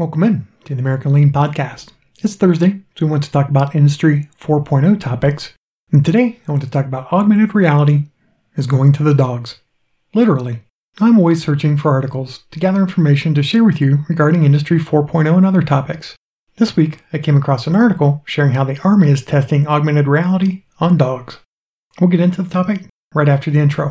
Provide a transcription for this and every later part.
Welcome in to the American Lean Podcast. It's Thursday, so we want to talk about Industry 4.0 topics. And today, I want to talk about augmented reality is going to the dogs. Literally. I'm always searching for articles to gather information to share with you regarding Industry 4.0 and other topics. This week, I came across an article sharing how the Army is testing augmented reality on dogs. We'll get into the topic right after the intro.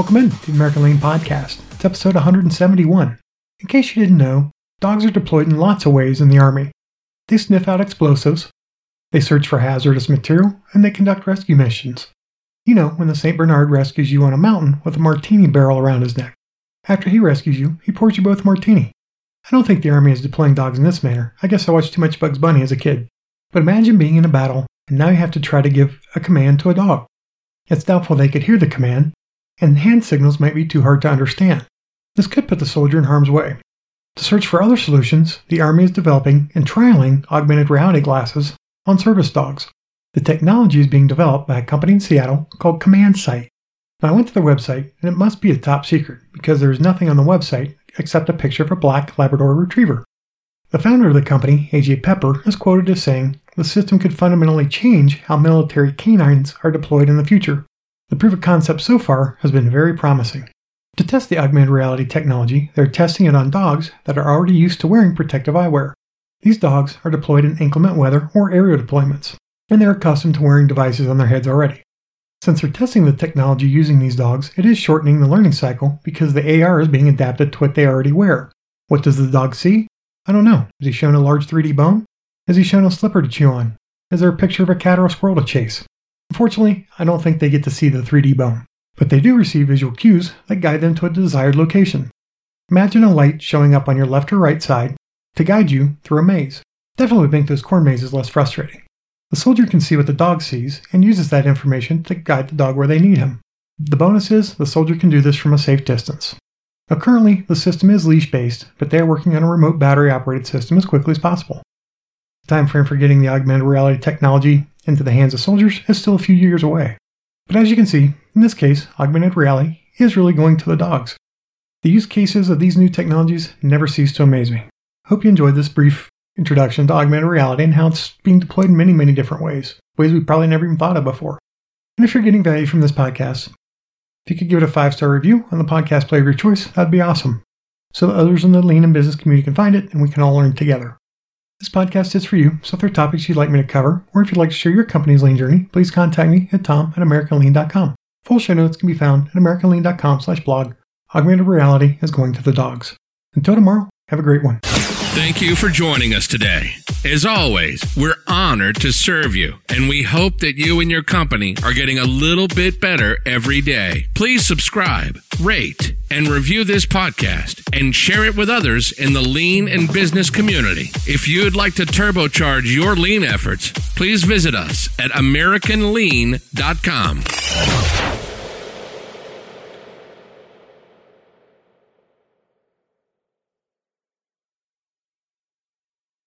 Welcome in to the American Lean Podcast. It's episode 171. In case you didn't know, dogs are deployed in lots of ways in the Army. They sniff out explosives, they search for hazardous material, and they conduct rescue missions. You know, when the St. Bernard rescues you on a mountain with a martini barrel around his neck. After he rescues you, he pours you both a martini. I don't think the Army is deploying dogs in this manner. I guess I watched too much Bugs Bunny as a kid. But imagine being in a battle, and now you have to try to give a command to a dog. It's doubtful they could hear the command, and hand signals might be too hard to understand. This could put the soldier in harm's way. To search for other solutions, the Army is developing and trialing augmented reality glasses on service dogs. The technology is being developed by a company in Seattle called Command Sight. Now, I went to their website, and it must be a top secret because there is nothing on the website except a picture of a black Labrador retriever. The founder of the company, AJ Peper, is quoted as saying, The system could fundamentally change how military canines are deployed in the future. The proof of concept so far has been very promising. To test the augmented reality technology, they're testing it on dogs that are already used to wearing protective eyewear. These dogs are deployed in inclement weather or aerial deployments, and they're accustomed to wearing devices on their heads already. Since they're testing the technology using these dogs, it is shortening the learning cycle because the AR is being adapted to what they already wear. What does the dog see? I don't know. Is he shown a large 3D bone? Is he shown a slipper to chew on? Is there a picture of a cat or a squirrel to chase? Unfortunately, I don't think they get to see the 3D bone, but they do receive visual cues that guide them to a desired location. Imagine a light showing up on your left or right side to guide you through a maze. Definitely would make those corn mazes less frustrating. The soldier can see what the dog sees and uses that information to guide the dog where they need him. The bonus is the soldier can do this from a safe distance. Now, currently, the system is leash based, but they are working on a remote battery operated system as quickly as possible. The time frame for getting the augmented reality technology into the hands of soldiers is still a few years away. But as you can see, in this case, augmented reality is really going to the dogs. The use cases of these new technologies never cease to amaze me. Hope you enjoyed this brief introduction to augmented reality and how it's being deployed in many, many different ways, ways we probably never even thought of before. And if you're getting value from this podcast, if you could give it a five star review on the podcast player of your choice, that'd be awesome. So that others in the lean and business community can find it and we can all learn together. This podcast is for you, so if there are topics you'd like me to cover, or if you'd like to share your company's lean journey, please contact me at tom at americanlean.com. Full show notes can be found at americanlean.com slash blog. Augmented reality is going to the dogs. Until tomorrow, have a great one. Thank you for joining us today. As always, we're honored to serve you, and we hope that you and your company are getting a little bit better every day. Please subscribe, rate, and review this podcast and share it with others in the lean and business community. If you'd like to turbocharge your lean efforts, please visit us at AmericanLean.com.